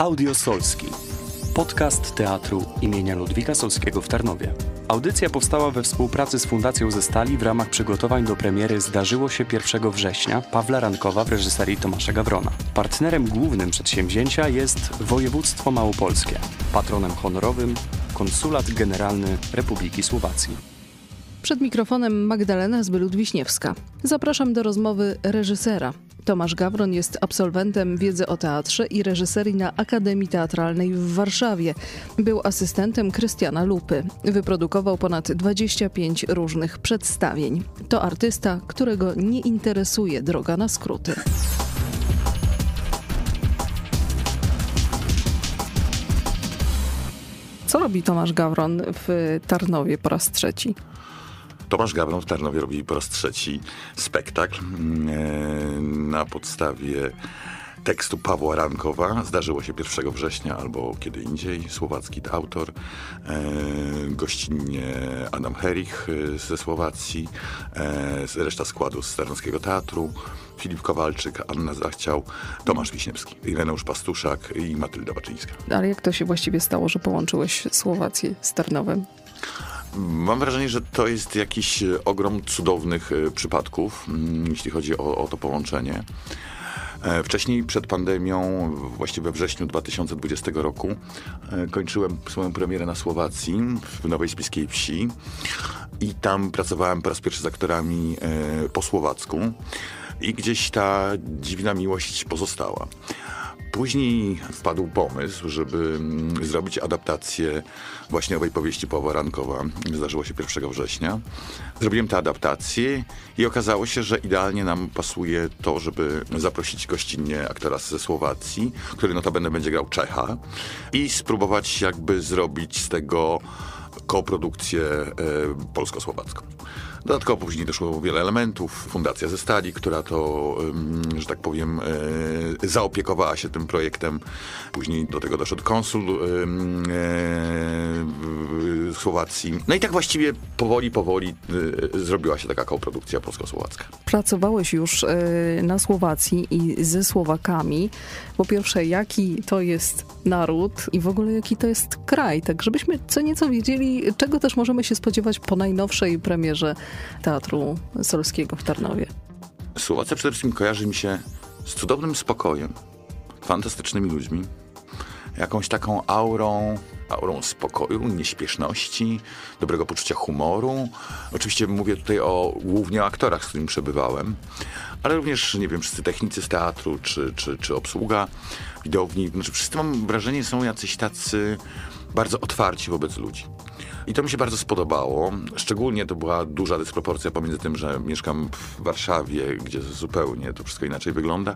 Audio Solski. Podcast teatru imienia Ludwika Solskiego w Tarnowie. Audycja powstała we współpracy z Fundacją ze Stali w ramach przygotowań do premiery Zdarzyło się 1 września Pawła Rankowa w reżyserii Tomasza Gawrona. Partnerem głównym przedsięwzięcia jest województwo małopolskie. Patronem honorowym Konsulat Generalny Republiki Słowacji. Przed mikrofonem Magdalena Zbylud-Wiśniewska. Zapraszam do rozmowy reżysera. Tomasz Gawron jest absolwentem wiedzy o teatrze i reżyserii na Akademii Teatralnej w Warszawie. Był asystentem Krystiana Lupy. Wyprodukował ponad 25 różnych przedstawień. To artysta, którego nie interesuje droga na skróty. Co robi Tomasz Gawron w Tarnowie po raz trzeci? Tomasz Gawron w Tarnowie robi po raz trzeci spektakl e, na podstawie tekstu Pawła Rankowa. Zdarzyło się 1 września albo kiedy indziej. Słowacki autor. E, gościnnie Adam Herich e, ze Słowacji. reszta składu z Tarnowskiego Teatru. Filip Kowalczyk, Anna Zachciał, Tomasz Wiśniewski, Ireneusz Pastuszak i Matylda Baczyńska. Ale jak to się właściwie stało, że połączyłeś Słowację z Tarnowem? Mam wrażenie, że to jest jakiś e, ogrom cudownych e, przypadków, mm, jeśli chodzi o, o to połączenie. E, wcześniej, przed pandemią, właściwie we wrześniu 2020 roku, kończyłem swoją premierę na Słowacji, w Nowej Spiskiej Wsi. I tam pracowałem po raz pierwszy z aktorami po słowacku. I gdzieś ta dziwna miłość pozostała. Później wpadł pomysł, żeby mm, zrobić adaptację właśnie owej powieści Pawła Rankowa. Zdarzyło się 1 września. Zrobiłem tę adaptację i okazało się, że idealnie nam pasuje to, żeby zaprosić gościnnie aktora ze Słowacji, który notabene będzie grał Czecha i spróbować jakby zrobić z tego koprodukcję e, polsko-słowacką. Dodatkowo później doszło wiele elementów. Fundacja ze Stali, która to, że tak powiem, e, zaopiekowała się tym projektem. Później do tego doszedł konsul e, Słowacji. No i tak właściwie powoli, powoli e, zrobiła się taka koprodukcja polsko-słowacka. Pracowałeś już na Słowacji i ze Słowakami. Po pierwsze, jaki to jest naród i w ogóle jaki to jest kraj, tak żebyśmy co nieco wiedzieli, czego też możemy się spodziewać po najnowszej premierze Teatru Solskiego w Tarnowie? Słowacja przede wszystkim kojarzy mi się z cudownym spokojem, fantastycznymi ludźmi, jakąś taką aurą, aurą spokoju, nieśpieszności, dobrego poczucia humoru. Oczywiście mówię tutaj o głównie o aktorach, z którymi przebywałem, ale również, nie wiem, wszyscy technicy z teatru, czy, czy, czy obsługa widowni. Znaczy, wszyscy mam wrażenie, są jacyś tacy bardzo otwarci wobec ludzi. I to mi się bardzo spodobało. Szczególnie to była duża dysproporcja pomiędzy tym, że mieszkam w Warszawie, gdzie zupełnie to wszystko inaczej wygląda,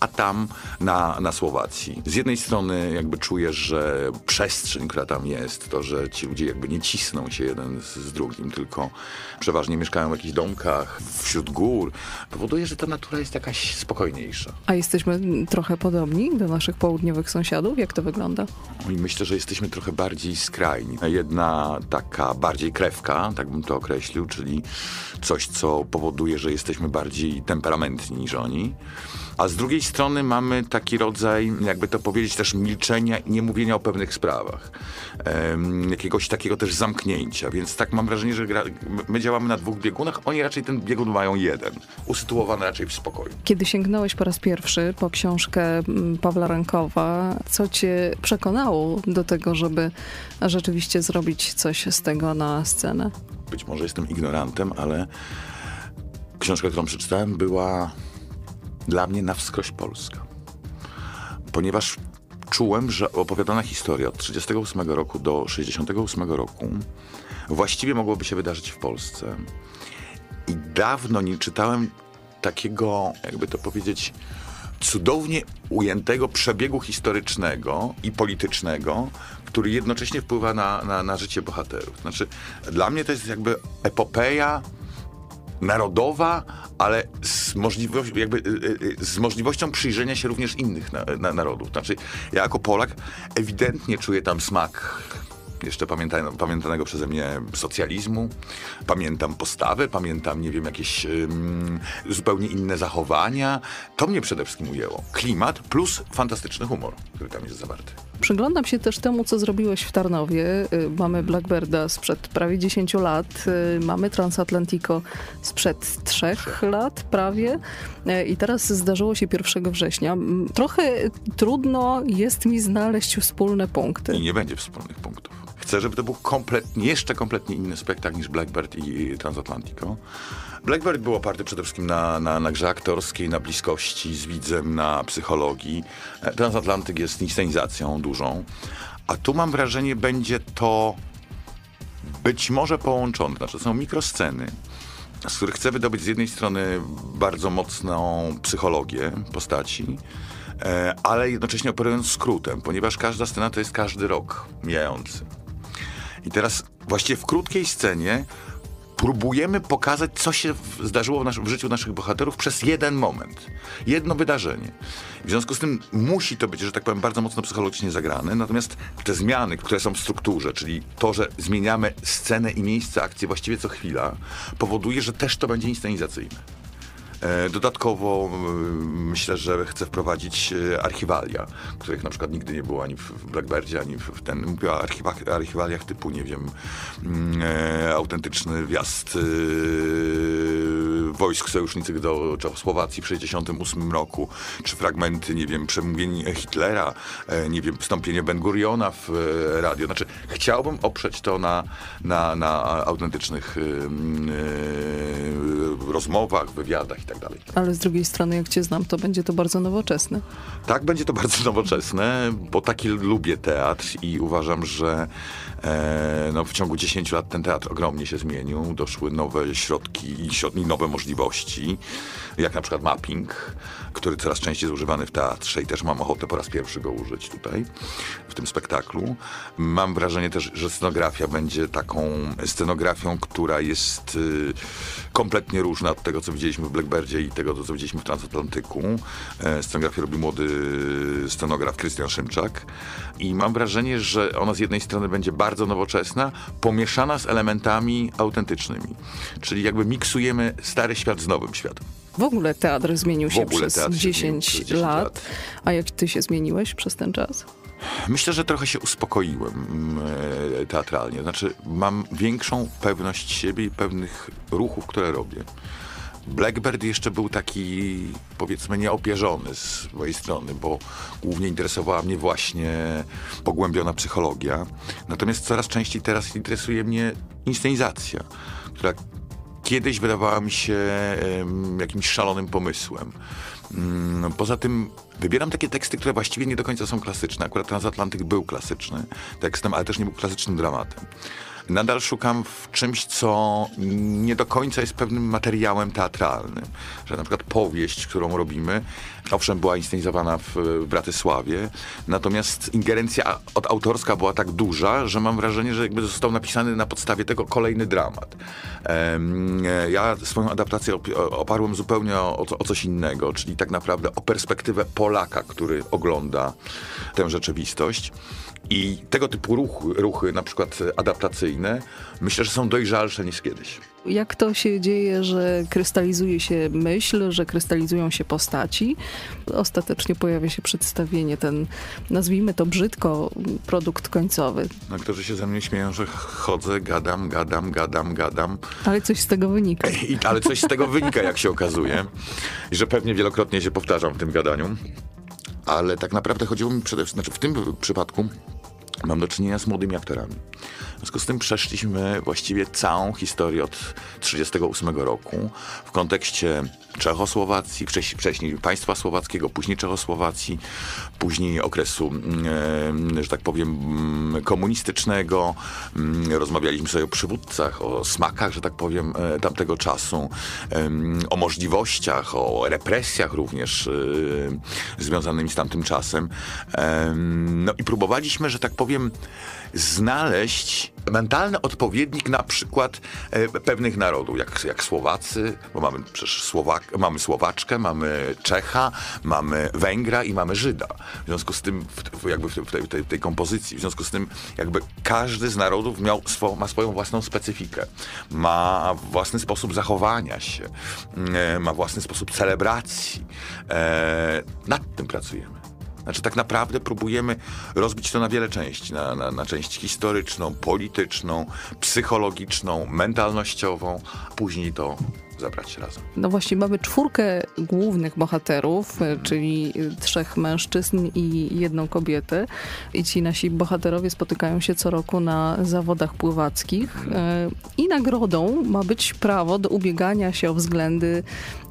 a tam na, na Słowacji. Z jednej strony jakby czujesz, że przestrzeń, która tam jest, to, że ci ludzie jakby nie cisną się jeden z, z drugim, tylko przeważnie mieszkają w jakichś domkach, wśród gór, powoduje, że ta natura jest jakaś spokojniejsza. A jesteśmy trochę podobni do naszych południowych sąsiadów? Jak to wygląda? I myślę, że jesteśmy trochę bardziej skrajni. Jedna taka bardziej krewka, tak bym to określił, czyli coś, co powoduje, że jesteśmy bardziej temperamentni niż oni. A z drugiej strony mamy taki rodzaj, jakby to powiedzieć, też milczenia i niemówienia o pewnych sprawach. Um, jakiegoś takiego też zamknięcia. Więc tak mam wrażenie, że gra, my działamy na dwóch biegunach, oni raczej ten biegun mają jeden. Usytuowany raczej w spokoju. Kiedy sięgnąłeś po raz pierwszy po książkę mm, Pawła Rankowa, co cię przekonało do tego, żeby rzeczywiście zrobić coś z tego na scenę? Być może jestem ignorantem, ale książka, którą przeczytałem, była dla mnie na wskroś Polska. Ponieważ czułem, że opowiadana historia od 38 roku do 68 roku właściwie mogłoby się wydarzyć w Polsce. I dawno nie czytałem takiego, jakby to powiedzieć, cudownie ujętego przebiegu historycznego i politycznego, który jednocześnie wpływa na, na, na życie bohaterów. Znaczy, dla mnie to jest jakby epopeja narodowa, ale z, jakby, y, y, y, z możliwością przyjrzenia się również innych na, na, narodów. Znaczy, ja jako Polak ewidentnie czuję tam smak jeszcze pamięta, pamiętanego przeze mnie socjalizmu. Pamiętam postawy, pamiętam, nie wiem, jakieś ym, zupełnie inne zachowania. To mnie przede wszystkim ujęło. Klimat plus fantastyczny humor, który tam jest zawarty. Przyglądam się też temu, co zrobiłeś w Tarnowie. Y, Mamy Blackbirda sprzed prawie 10 lat, y, mamy Transatlantico sprzed 3 lat prawie y, i teraz zdarzyło się 1 września. Trochę trudno jest mi znaleźć wspólne punkty. I nie będzie wspólnych punktów. Chcę, żeby to był kompletnie, jeszcze kompletnie inny spektakl niż Blackbird i Transatlantico. Blackbird był oparty przede wszystkim na, na, na grze aktorskiej, na bliskości z widzem, na psychologii. E, Transatlantyk jest inscenizacją dużą. A tu mam wrażenie, będzie to być może połączone. Znaczy, są mikrosceny, z których chcę wydobyć z jednej strony bardzo mocną psychologię postaci, e, ale jednocześnie operując skrótem, ponieważ każda scena to jest każdy rok mijający. I teraz właściwie w krótkiej scenie próbujemy pokazać, co się zdarzyło w, w życiu naszych bohaterów przez jeden moment. Jedno wydarzenie. W związku z tym musi to być, że tak powiem, bardzo mocno psychologicznie zagrane. Natomiast te zmiany, które są w strukturze, czyli to, że zmieniamy scenę i miejsce akcji właściwie co chwila, powoduje, że też to będzie inscenizacyjne. E, Dodatkowo y, myślę, że chcę wprowadzić e, archiwalia, których na przykład nigdy nie było ani w Blackbirdzie, ani w ten. Mówię o archiwaliach typu, nie wiem, mm, e, autentyczny wjazd wojsk sojuszniczych do Czechosłowacji w 1968 roku, czy fragmenty, nie wiem, przemówień Hitlera, e, nie wiem, wstąpienie Ben Guriona w e, radio. Znaczy, chciałbym oprzeć to na, na, na autentycznych e, rozmowach, wywiadach i tak dalej. Ale z drugiej strony, jak cię znam, to będzie to bardzo nowoczesne. Tak, będzie to bardzo nowoczesne, bo taki lubię teatr i uważam, że e, no, w ciągu 10 lat ten teatr ogromnie się zmienił. Doszły nowe środki i środ- i nowe możliwości, jak na przykład mapping, który coraz częściej jest używany w teatrze i też mam ochotę po raz pierwszy go użyć tutaj, w tym spektaklu. Mam wrażenie też, że scenografia będzie taką scenografią, która jest y, kompletnie różna od tego, co widzieliśmy w Blackbirdzie i tego, co widzieliśmy w Transatlantyku. E, scenografię robi młody scenograf Krystian Szymczak i mam wrażenie, że ona z jednej strony będzie bardzo nowoczesna, pomieszana z elementami autentycznymi. Czyli jakby miksujemy stary świat z nowym światem. W ogóle teatr zmienił się przez, teatr się 10 zmienił przez 10 lat. lat. A jak ty się zmieniłeś przez ten czas? Myślę, że trochę się uspokoiłem mm, e, teatralnie. Znaczy, mam większą pewność siebie i pewnych ruchów, które robię. Blackbird jeszcze był taki, powiedzmy, nieopierzony z mojej strony, bo głównie interesowała mnie właśnie pogłębiona psychologia. Natomiast coraz częściej teraz interesuje mnie inscenizacja, która kiedyś wydawała mi się jakimś szalonym pomysłem. Mm, Poza tym wybieram takie teksty, które właściwie nie do końca są klasyczne. Akurat Transatlantyk był klasyczny tekstem, ale też nie był klasycznym dramatem. Nadal szukam w czymś, co nie do końca jest pewnym materiałem teatralnym. Że na przykład powieść, którą robimy, owszem, była inscenizowana w, w Bratysławie, natomiast ingerencja od autorska była tak duża, że mam wrażenie, że jakby został napisany na podstawie tego kolejny dramat. E, ja swoją adaptację op- oparłem zupełnie o, o, co- o coś innego, czyli tak naprawdę o perspektywę Polaka, który ogląda tę rzeczywistość. I tego typu ruchy, ruchy, na przykład adaptacyjne, myślę, że są dojrzalsze niż kiedyś. Jak to się dzieje, że krystalizuje się myśl, że krystalizują się postaci? Ostatecznie pojawia się przedstawienie, ten, nazwijmy to brzydko, produkt końcowy. Aktorzy się ze mnie śmieją, że chodzę, gadam, gadam, gadam, gadam. Ale coś z tego wynika. I, ale coś z tego wynika, jak się okazuje. I że pewnie wielokrotnie się powtarzam w tym gadaniu. Ale tak naprawdę chodziło mi przede wszystkim, znaczy w tym przypadku mam do czynienia z młodymi aktorami. W związku z tym przeszliśmy właściwie całą historię od 1938 roku w kontekście Czechosłowacji, wcześniej, państwa słowackiego, później Czechosłowacji, później okresu, mm, e, że tak powiem, mm, komunistycznego. Mm, Rozmawialiśmy sobie o przywódcach, o smakach, że tak powiem, e, tamtego czasu, o możliwościach, o represjach również e, związanymi z tamtym czasem. Em, No i próbowaliśmy, że tak powiem, znaleźć mentalny odpowiednik na przykład e, pewnych narodów, jak, jak Słowacy, bo mamy przecież Słowak, mamy Słowaczkę, mamy Czecha, mamy Węgra i mamy Żyda. W związku z tym, w, jakby w tej, tej, tej kompozycji, w związku z tym jakby każdy z narodów miał swo, ma swoją własną specyfikę, ma własny sposób zachowania się, e, ma własny sposób celebracji. E, nad tym pracujemy. Znaczy tak naprawdę próbujemy rozbić to na wiele części. Na, na, na część historyczną, polityczną, psychologiczną, mentalnościową. Później to zabrać razem. No właśnie, mamy czwórkę głównych bohaterów, y, czyli y, trzech mężczyzn i jedną kobietę. I ci nasi bohaterowie spotykają się co roku na zawodach pływackich. Y, I nagrodą ma być prawo do ubiegania się o względy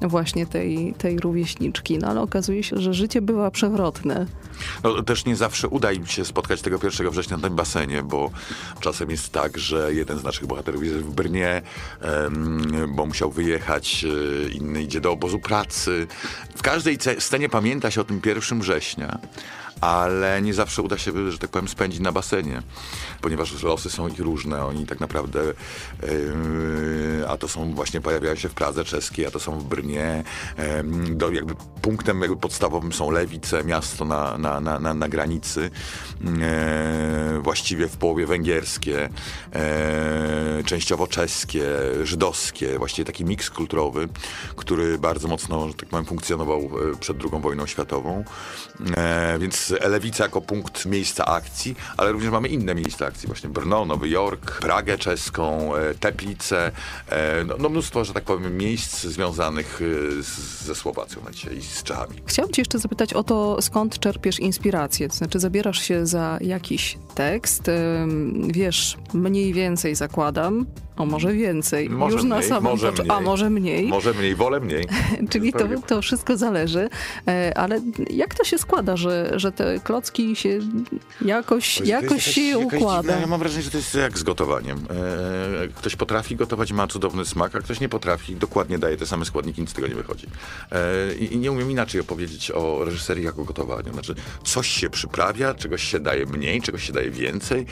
właśnie tej, tej rówieśniczki. No ale okazuje się, że życie bywa przewrotne. No, też nie zawsze uda im się spotkać tego 1 września na tym basenie, bo czasem jest tak, że jeden z naszych bohaterów jest w Brnie, bo musiał wyjechać, e, inny idzie do obozu pracy. W każdej ce- scenie pamięta się o tym 1 września, ale nie zawsze uda się, że tak powiem, spędzić na basenie, ponieważ losy są ich różne. Oni tak naprawdę, yy, a to są właśnie, pojawiają się w Pradze czeskiej, a to są w Brnie. Yy, do, jakby punktem jakby podstawowym są Lewice, miasto na, na, na, na, na granicy, yy, właściwie w połowie węgierskie, yy, częściowo czeskie, żydowskie, właściwie taki miks kulturowy, który bardzo mocno, że tak powiem, funkcjonował e, przed II wojną światową. E, więc Lewica jako punkt miejsca akcji, ale również mamy inne miejsca akcji, właśnie Brno, Nowy Jork, Pragę czeską, e, Teplice, e, no, no mnóstwo, że tak powiem, miejsc związanych e, z, ze Słowacją na dzisiaj i z Czechami. Chciałam cię jeszcze zapytać o to, skąd czerpiesz inspirację? To znaczy, zabierasz się za jakiś tekst, wiesz, mniej więcej zakładam, a może więcej, Może już na mniej, samym może początku, a mniej. może mniej. Może mniej, wolę mniej. Czyli to, to wszystko zależy. E, Ale jak to się składa, że, że te klocki się jakoś, jest jakoś się jakaś układa? Dziwna, ja mam wrażenie, że to jest jak z gotowaniem. E, ktoś potrafi gotować, ma cudowny smak, a ktoś nie potrafi, dokładnie daje te same składniki, nic z tego nie wychodzi. E, i, nie umiem inaczej opowiedzieć o reżyserii jak o gotowaniu. Znaczy, coś się przyprawia, czegoś się daje mniej, czegoś się daje więcej.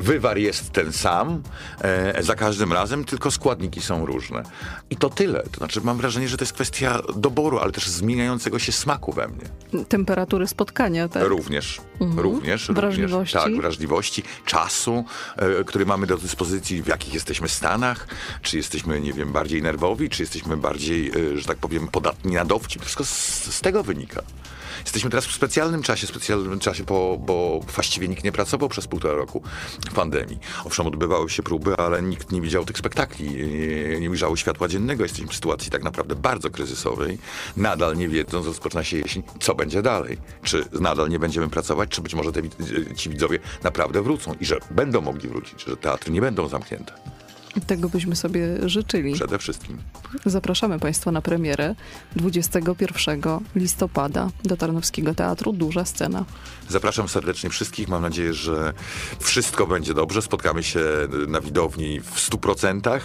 Wywar jest ten sam e, za każdym razem, tylko składniki są różne. I to tyle. To znaczy, mam wrażenie, że to jest kwestia doboru, ale też zmieniającego się smaku we mnie. Temperatury spotkania, tak? Również, również. Wrażliwości. Również, tak, wrażliwości, czasu, e, który mamy do dyspozycji, w jakich jesteśmy stanach, czy jesteśmy, nie wiem, bardziej nerwowi, czy jesteśmy bardziej, e, że tak powiem, podatni na dowcip. Wszystko z, z tego wynika. Jesteśmy teraz w specjalnym czasie, specjalnym czasie, bo, bo właściwie nikt nie pracował przez półtora roku pandemii. Owszem, odbywały się próby, ale nikt nie widział tych spektakli, nie, nie ujrzało światła dziennego. Jesteśmy w sytuacji tak naprawdę bardzo kryzysowej. Nadal nie wiedząc, rozpoczyna się jesień, co będzie dalej. Czy nadal nie będziemy pracować, czy być może te, wid- ci widzowie naprawdę wrócą i że będą mogli wrócić, że teatry nie będą zamknięte. Tego byśmy sobie życzyli. Przede wszystkim. Zapraszamy Państwa na premierę 21 listopada do Tarnowskiego Teatru Duża Scena. Zapraszam serdecznie wszystkich. Mam nadzieję, że wszystko będzie dobrze. Spotkamy się na widowni w 100%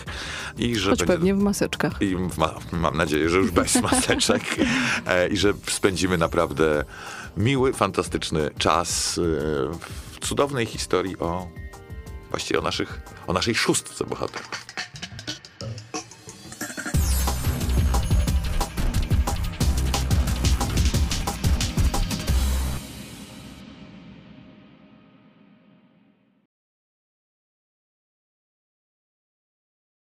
i że Choć będzie... pewnie w maseczkach. I ma, mam nadzieję, że już bez maseczek e, i że spędzimy naprawdę miły, fantastyczny czas e, w cudownej historii o właściwie o, naszych, o naszej szóstce bohaterów.